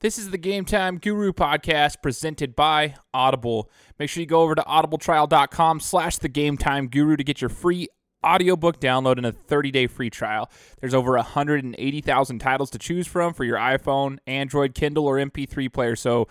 This is the Game Time Guru podcast presented by Audible. Make sure you go over to audibletrial.com slash the Game Time Guru to get your free audiobook download and a 30-day free trial. There's over 180,000 titles to choose from for your iPhone, Android, Kindle, or MP3 player. So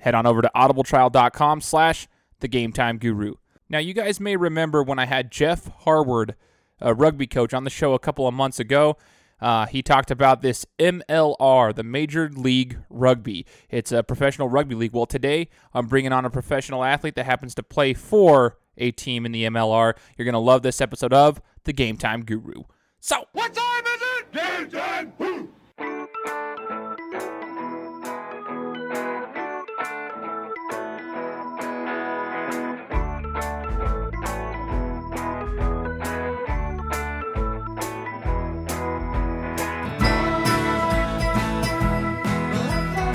head on over to audibletrial.com slash the Game Time Guru. Now, you guys may remember when I had Jeff Harward, a rugby coach, on the show a couple of months ago. Uh, he talked about this MLR, the Major League Rugby. It's a professional rugby league. Well, today I'm bringing on a professional athlete that happens to play for a team in the MLR. You're going to love this episode of The Game Time Guru. So, What time is it? Game time!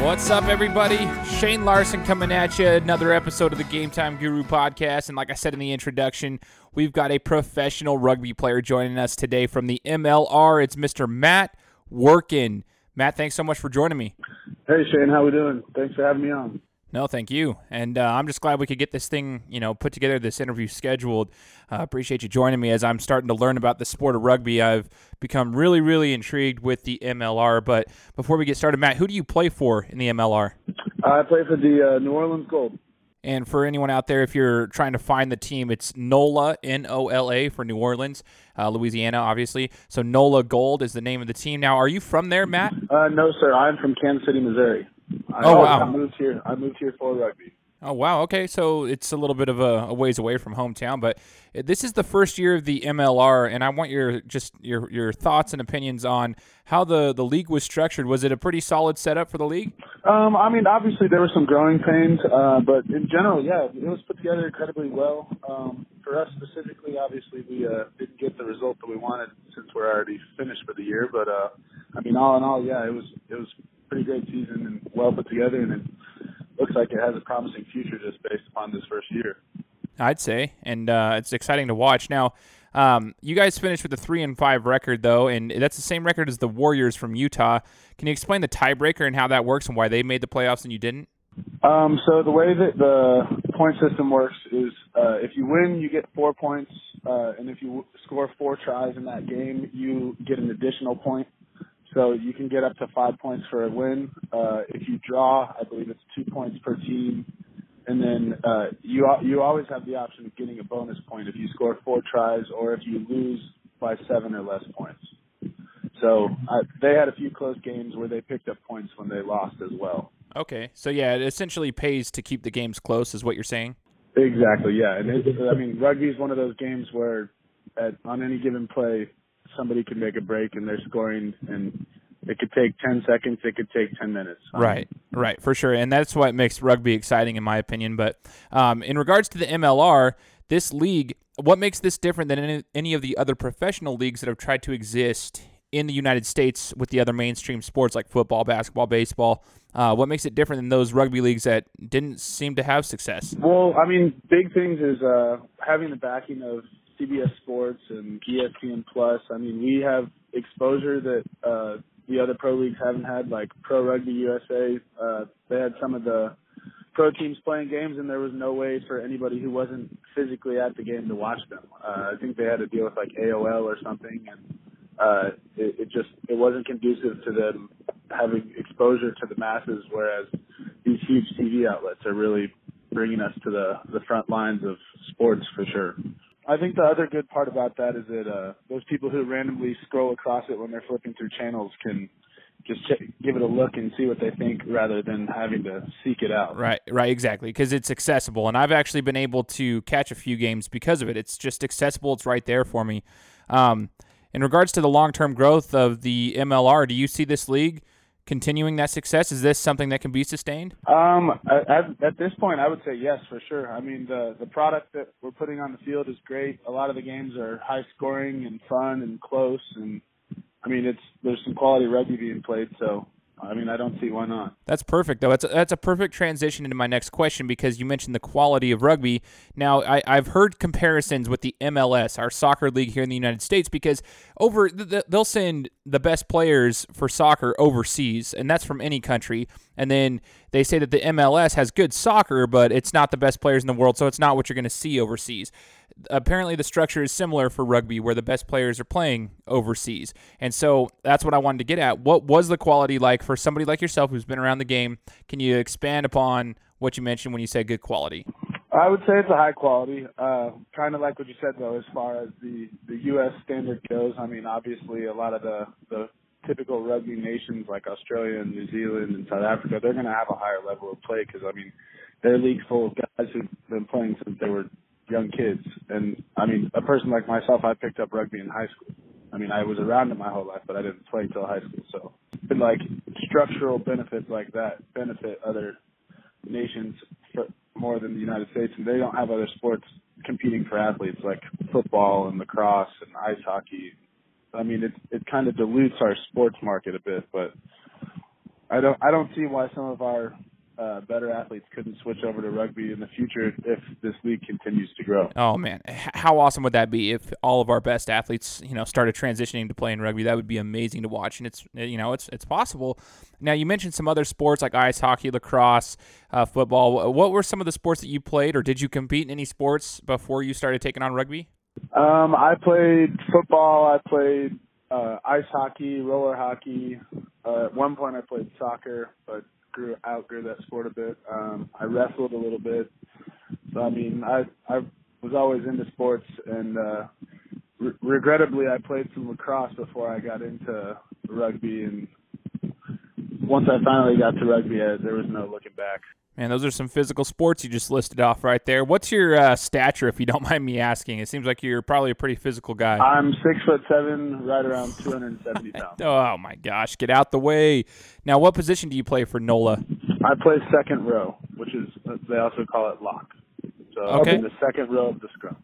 What's up, everybody? Shane Larson coming at you. Another episode of the Game Time Guru podcast. And like I said in the introduction, we've got a professional rugby player joining us today from the MLR. It's Mr. Matt Wirken. Matt, thanks so much for joining me. Hey Shane, how we doing? Thanks for having me on. No, thank you. And uh, I'm just glad we could get this thing, you know, put together, this interview scheduled. Uh, appreciate you joining me as I'm starting to learn about the sport of rugby. I've become really, really intrigued with the MLR. But before we get started, Matt, who do you play for in the MLR? I play for the uh, New Orleans Gold. And for anyone out there, if you're trying to find the team, it's NOLA, N O L A, for New Orleans, uh, Louisiana, obviously. So NOLA Gold is the name of the team. Now, are you from there, Matt? Uh, no, sir. I'm from Kansas City, Missouri. I, Oh, wow. I moved here. I moved here for rugby. Oh wow, okay, so it's a little bit of a, a ways away from hometown, but this is the first year of the MLR, and I want your just your your thoughts and opinions on how the the league was structured. Was it a pretty solid setup for the league? Um, I mean, obviously there were some growing pains, uh, but in general, yeah, it was put together incredibly well. Um, for us specifically, obviously we uh, didn't get the result that we wanted since we're already finished for the year. But uh, I mean, all in all, yeah, it was it was pretty great season and well put together, and it looks like it has a promising future just based upon this first year. I'd say, and uh, it's exciting to watch. Now, um, you guys finished with a three and five record though, and that's the same record as the Warriors from Utah. Can you explain the tiebreaker and how that works and why they made the playoffs and you didn't? Um, so the way that the point system works is uh, if you win, you get four points, uh, and if you w- score four tries in that game, you get an additional point. So you can get up to five points for a win. Uh, if you draw, I believe it's two points per team, and then uh, you you always have the option of getting a bonus point if you score four tries or if you lose by seven or less points. So uh, they had a few close games where they picked up points when they lost as well. Okay, so yeah, it essentially pays to keep the games close, is what you're saying. Exactly, yeah. And I mean, rugby is one of those games where, at, on any given play, somebody can make a break and they're scoring, and it could take ten seconds, it could take ten minutes. Right, right, for sure, and that's what makes rugby exciting, in my opinion. But um, in regards to the MLR, this league, what makes this different than any, any of the other professional leagues that have tried to exist in the United States with the other mainstream sports like football, basketball, baseball? Uh, what makes it different than those rugby leagues that didn't seem to have success? Well, I mean, big things is uh, having the backing of CBS Sports and ESPN Plus. I mean, we have exposure that uh, the other pro leagues haven't had, like Pro Rugby USA. Uh, they had some of the pro teams playing games, and there was no way for anybody who wasn't physically at the game to watch them. Uh, I think they had to deal with like AOL or something, and uh, it, it just it wasn't conducive to them having exposure to the masses. Whereas these huge TV outlets are really bringing us to the the front lines of sports for sure. I think the other good part about that is that uh, those people who randomly scroll across it when they're flipping through channels can just give it a look and see what they think rather than having to seek it out. Right, right, exactly, because it's accessible, and I've actually been able to catch a few games because of it. It's just accessible; it's right there for me. Um, in regards to the long-term growth of the MLR, do you see this league continuing that success? Is this something that can be sustained? Um, at, at this point, I would say yes for sure. I mean, the the product that we're putting on the field is great. A lot of the games are high scoring and fun and close, and I mean, it's there's some quality rugby being played. So, I mean, I don't see why not. That's perfect, though. That's a, that's a perfect transition into my next question because you mentioned the quality of rugby. Now, I, I've heard comparisons with the MLS, our soccer league here in the United States, because over the, they'll send the best players for soccer overseas, and that's from any country. And then they say that the MLS has good soccer, but it's not the best players in the world, so it's not what you're going to see overseas. Apparently, the structure is similar for rugby, where the best players are playing overseas. And so that's what I wanted to get at. What was the quality like for somebody like yourself who's been around the game? Can you expand upon what you mentioned when you said good quality? I would say it's a high quality. Uh, kind of like what you said though, as far as the the U.S. standard goes. I mean, obviously, a lot of the the typical rugby nations like Australia and New Zealand and South Africa, they're going to have a higher level of play because I mean, their league's full of guys who've been playing since they were young kids. And I mean, a person like myself, I picked up rugby in high school. I mean, I was around it my whole life, but I didn't play till high school. So, and like structural benefits like that benefit other nations for, more than the United States, and they don't have other sports competing for athletes like football and lacrosse and ice hockey. I mean, it it kind of dilutes our sports market a bit, but I don't I don't see why some of our uh, better athletes couldn't switch over to rugby in the future if this league continues to grow. Oh man, how awesome would that be if all of our best athletes, you know, started transitioning to playing rugby? That would be amazing to watch, and it's you know it's it's possible. Now you mentioned some other sports like ice hockey, lacrosse, uh, football. What were some of the sports that you played, or did you compete in any sports before you started taking on rugby? Um, I played football. I played uh, ice hockey, roller hockey. Uh, at one point, I played soccer, but grew outgrew that sport a bit. Um, I wrestled a little bit. So I mean, I I was always into sports, and uh, re- regrettably, I played some lacrosse before I got into rugby. And once I finally got to rugby, I, there was no looking back. Man, those are some physical sports you just listed off right there. What's your uh, stature, if you don't mind me asking? It seems like you're probably a pretty physical guy. I'm six foot seven, right around 270 pounds. oh my gosh, get out the way! Now, what position do you play for NOLA? I play second row, which is they also call it lock. So okay. I'm in the second row of the scrum.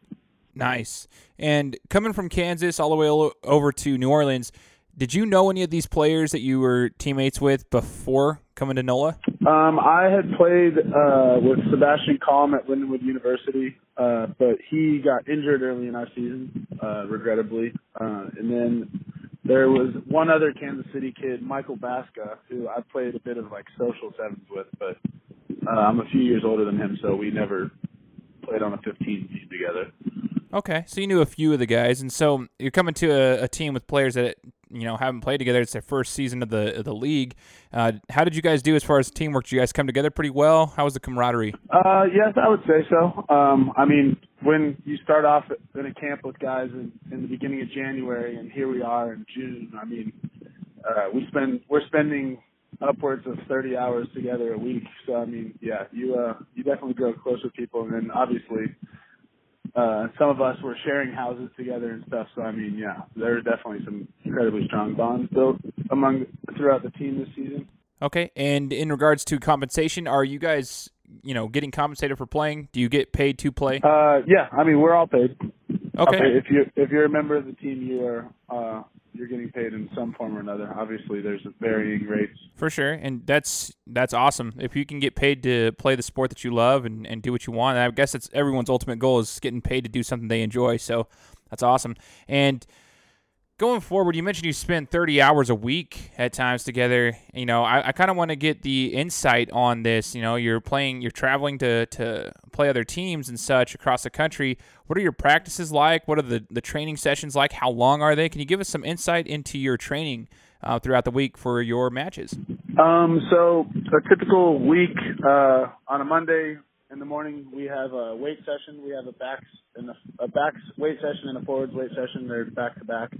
Nice. And coming from Kansas all the way over to New Orleans, did you know any of these players that you were teammates with before coming to NOLA? Um, I had played uh, with Sebastian Kalm at Lindenwood University, uh, but he got injured early in our season, uh, regrettably. Uh, and then there was one other Kansas City kid, Michael Baska, who I played a bit of like social sevens with, but uh, I'm a few years older than him, so we never played on a 15 team together. Okay, so you knew a few of the guys, and so you're coming to a, a team with players that you know haven't played together. It's their first season of the of the league. Uh, how did you guys do as far as teamwork? Did you guys come together pretty well? How was the camaraderie? Uh, yes, I would say so. Um, I mean, when you start off in a camp with guys in, in the beginning of January, and here we are in June. I mean, uh, we spend we're spending upwards of 30 hours together a week. So I mean, yeah, you uh, you definitely grow close with people, and then obviously uh, some of us were sharing houses together and stuff. So I mean, yeah, there are definitely some incredibly strong bonds built among throughout the team this season. Okay, and in regards to compensation, are you guys, you know, getting compensated for playing? Do you get paid to play? Uh, yeah, I mean, we're all paid. Okay. If you if you're a member of the team, you are uh, you're getting paid in some form or another. Obviously, there's varying rates. For sure, and that's that's awesome. If you can get paid to play the sport that you love and, and do what you want, I guess that's everyone's ultimate goal is getting paid to do something they enjoy. So that's awesome. And going forward, you mentioned you spend 30 hours a week at times together. You know, I, I kind of want to get the insight on this. You know, you're playing, you're traveling to, to play other teams and such across the country. What are your practices like? What are the, the training sessions like? How long are they? Can you give us some insight into your training uh, throughout the week for your matches? Um, so a typical week uh, on a Monday in the morning, we have a weight session. We have a backs a, a backs weight session and a forwards weight session. They're back to back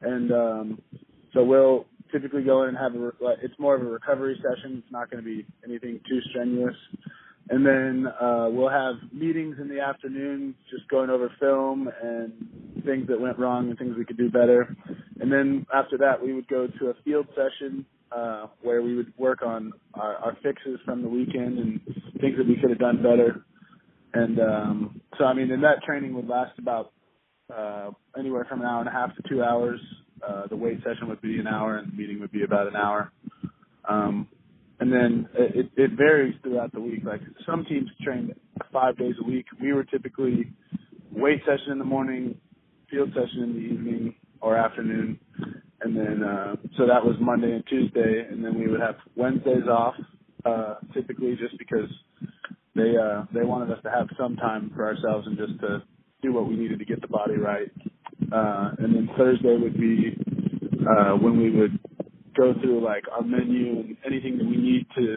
and um, so we'll typically go in and have a. It's more of a recovery session. It's not going to be anything too strenuous. And then uh, we'll have meetings in the afternoon, just going over film and things that went wrong and things we could do better. And then after that, we would go to a field session uh, where we would work on our, our fixes from the weekend and things that we could have done better. And um, so, I mean, and that training would last about uh, anywhere from an hour and a half to two hours. Uh, the weight session would be an hour, and the meeting would be about an hour. Um, and then it, it varies throughout the week. Like some teams train five days a week. We were typically weight session in the morning, field session in the evening or afternoon, and then uh, so that was Monday and Tuesday, and then we would have Wednesdays off, uh, typically, just because they uh, they wanted us to have some time for ourselves and just to do what we needed to get the body right. Uh, and then Thursday would be uh, when we would go through like our menu and anything that we need to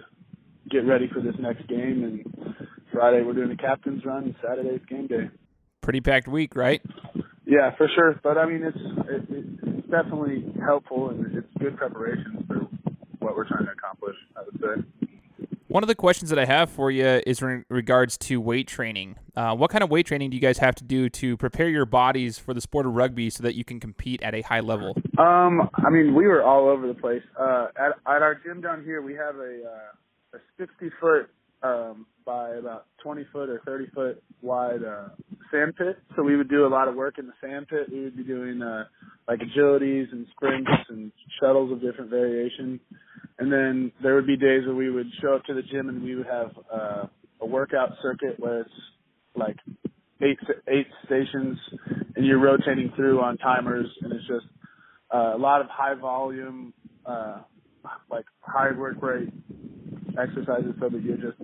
get ready for this next game. And Friday we're doing a captain's run, and Saturday's game day. Pretty packed week, right? Yeah, for sure. But I mean, it's it, it's definitely helpful and it's good preparation for what we're trying to accomplish. I would say. One of the questions that I have for you is in regards to weight training. Uh, what kind of weight training do you guys have to do to prepare your bodies for the sport of rugby so that you can compete at a high level? Um, I mean, we were all over the place. Uh, at at our gym down here, we have a uh, a 60 foot um, by about 20 foot or 30 foot wide uh, sand pit. So we would do a lot of work in the sand pit. We would be doing uh, like agilities and sprints and shuttles of different variation. And then there would be days where we would show up to the gym and we would have uh, a workout circuit where it's like eight eight stations and you're rotating through on timers and it's just uh, a lot of high volume, uh, like high work rate exercises so that you're just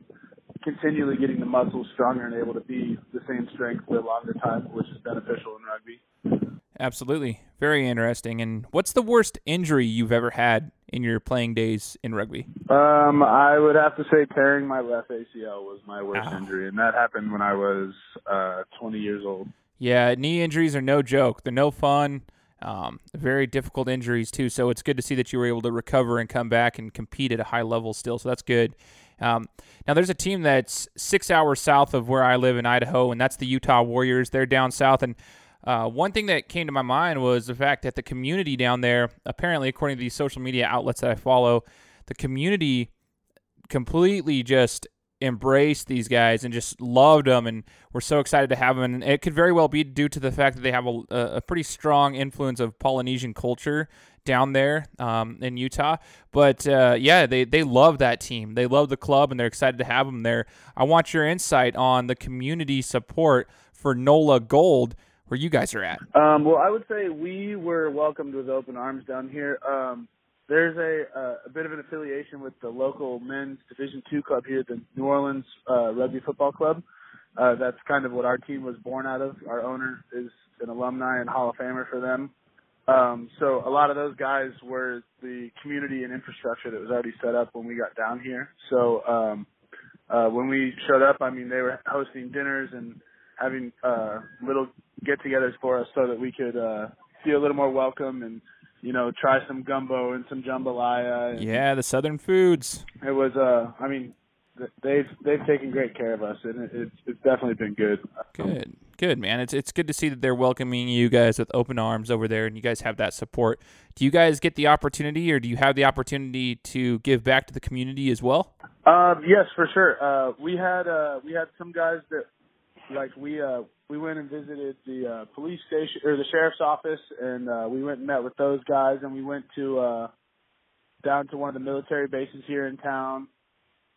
continually getting the muscles stronger and able to be the same strength for a longer time, which is beneficial in rugby. Absolutely. Very interesting. And what's the worst injury you've ever had in your playing days in rugby? Um, I would have to say tearing my left ACL was my worst Ow. injury, and that happened when I was uh, 20 years old. Yeah, knee injuries are no joke. They're no fun. Um, very difficult injuries too. So it's good to see that you were able to recover and come back and compete at a high level still. So that's good. Um, now there's a team that's six hours south of where I live in Idaho, and that's the Utah Warriors. They're down south, and uh, one thing that came to my mind was the fact that the community down there, apparently, according to these social media outlets that I follow, the community completely just embraced these guys and just loved them and were so excited to have them. And it could very well be due to the fact that they have a, a pretty strong influence of Polynesian culture down there um, in Utah. But uh, yeah, they, they love that team. They love the club and they're excited to have them there. I want your insight on the community support for NOLA Gold where you guys are at? Um, well, I would say we were welcomed with open arms down here. Um, there's a, uh, a bit of an affiliation with the local men's Division two club here, the New Orleans uh, Rugby Football Club. Uh, that's kind of what our team was born out of. Our owner is an alumni and Hall of Famer for them. Um, so a lot of those guys were the community and infrastructure that was already set up when we got down here. So um, uh, when we showed up, I mean, they were hosting dinners and having uh, little get-togethers for us so that we could uh, feel a little more welcome and you know try some gumbo and some jambalaya. And yeah, the southern foods. It was. Uh, I mean, they've they've taken great care of us, and it, it's it's definitely been good. Good, good man. It's it's good to see that they're welcoming you guys with open arms over there, and you guys have that support. Do you guys get the opportunity, or do you have the opportunity to give back to the community as well? Uh, yes, for sure. Uh, we had uh, we had some guys that like we uh we went and visited the uh police station or the sheriff's office and uh we went and met with those guys and we went to uh down to one of the military bases here in town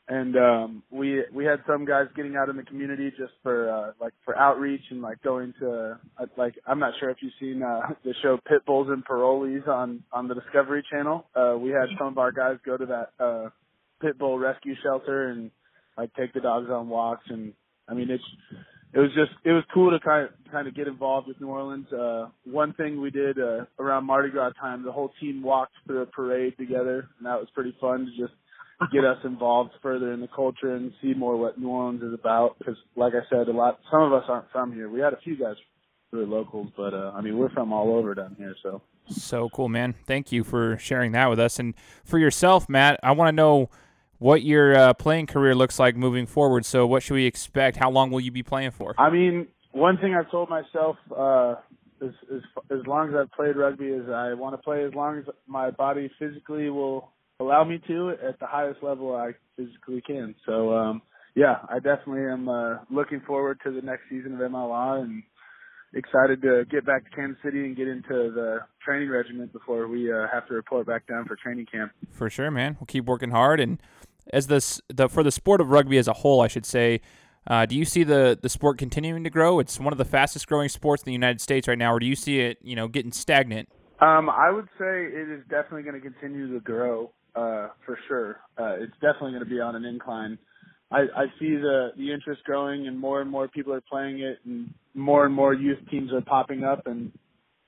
and um we we had some guys getting out in the community just for uh like for outreach and like going to uh, like I'm not sure if you've seen uh the show Pit Bulls and Parolees on on the Discovery Channel. Uh we had some of our guys go to that uh pit bull rescue shelter and like take the dogs on walks and I mean it's it was just it was cool to kind of kind of get involved with New Orleans. Uh, one thing we did uh, around Mardi Gras time, the whole team walked through a parade together, and that was pretty fun to just get us involved further in the culture and see more what New Orleans is about. Because, like I said, a lot some of us aren't from here. We had a few guys who are locals, but uh, I mean we're from all over down here. So so cool, man. Thank you for sharing that with us. And for yourself, Matt, I want to know what your uh, playing career looks like moving forward. So, what should we expect? How long will you be playing for? I mean, one thing I've told myself uh, is, is as long as I've played rugby is I want to play as long as my body physically will allow me to at the highest level I physically can. So, um, yeah, I definitely am uh, looking forward to the next season of MLR and excited to get back to Kansas City and get into the training regiment before we uh, have to report back down for training camp. For sure, man. We'll keep working hard and as this the for the sport of rugby as a whole, I should say. Uh, do you see the, the sport continuing to grow? It's one of the fastest growing sports in the United States right now, or do you see it, you know, getting stagnant? Um, I would say it is definitely going to continue to grow. uh, for sure. Uh, it's definitely going to be on an incline. I, I see the the interest growing, and more and more people are playing it, and more and more youth teams are popping up. And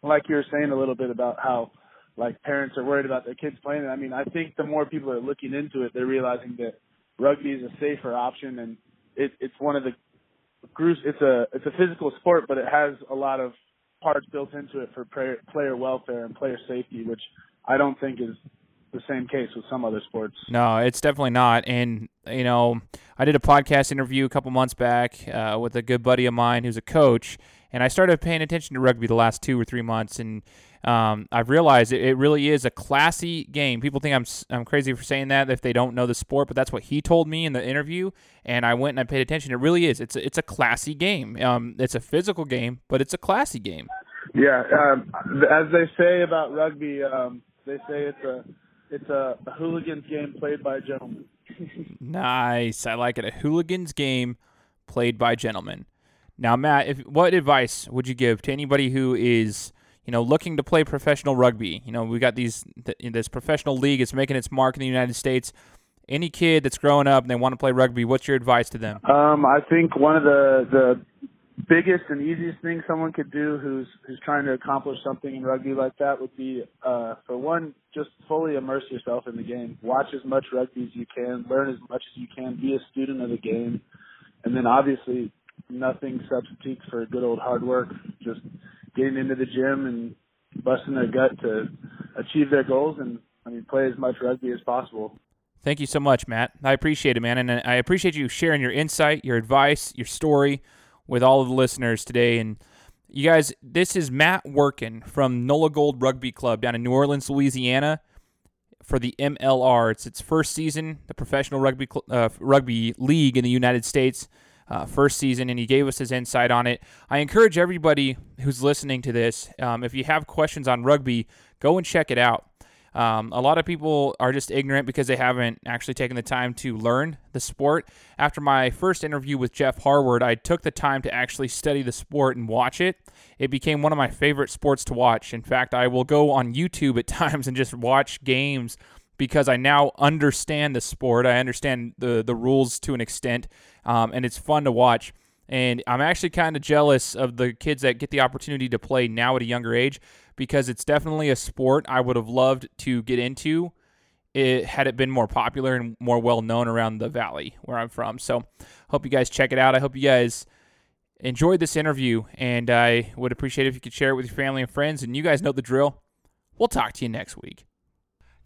like you were saying a little bit about how like parents are worried about their kids playing it. I mean, I think the more people are looking into it, they're realizing that rugby is a safer option, and it, it's one of the. It's a it's a physical sport, but it has a lot of parts built into it for player, player welfare and player safety, which I don't think is the same case with some other sports. No, it's definitely not. And you know, I did a podcast interview a couple months back uh, with a good buddy of mine who's a coach, and I started paying attention to rugby the last two or three months, and um, I've realized it, it, really is a classy game. People think I'm I'm crazy for saying that if they don't know the sport, but that's what he told me in the interview, and I went and I paid attention. It really is. It's a, it's a classy game. Um, it's a physical game, but it's a classy game. Yeah, um, as they say about rugby, um, they say it's a it's a, a hooligans game played by gentlemen. nice, I like it. A hooligans game played by gentlemen. Now, Matt, if, what advice would you give to anybody who is you know, looking to play professional rugby. You know, we got these th- this professional league is making its mark in the United States. Any kid that's growing up and they want to play rugby, what's your advice to them? Um, I think one of the the biggest and easiest thing someone could do who's who's trying to accomplish something in rugby like that would be uh, for one, just fully immerse yourself in the game. Watch as much rugby as you can, learn as much as you can, be a student of the game, and then obviously nothing substitutes for good old hard work. Just getting into the gym and busting their gut to achieve their goals and I mean play as much rugby as possible. Thank you so much, Matt. I appreciate it, man, and I appreciate you sharing your insight, your advice, your story with all of the listeners today. And you guys, this is Matt Wirken from NOLA Gold Rugby Club down in New Orleans, Louisiana, for the MLR. It's its first season, the professional rugby uh, rugby league in the United States uh, first season, and he gave us his insight on it. I encourage everybody who's listening to this, um, if you have questions on rugby, go and check it out. Um, a lot of people are just ignorant because they haven't actually taken the time to learn the sport. After my first interview with Jeff Harward, I took the time to actually study the sport and watch it. It became one of my favorite sports to watch. In fact, I will go on YouTube at times and just watch games because I now understand the sport. I understand the the rules to an extent, um, and it's fun to watch. And I'm actually kind of jealous of the kids that get the opportunity to play now at a younger age because it's definitely a sport I would have loved to get into it had it been more popular and more well known around the valley where I'm from. So, hope you guys check it out. I hope you guys enjoyed this interview, and I would appreciate if you could share it with your family and friends. And you guys know the drill. We'll talk to you next week.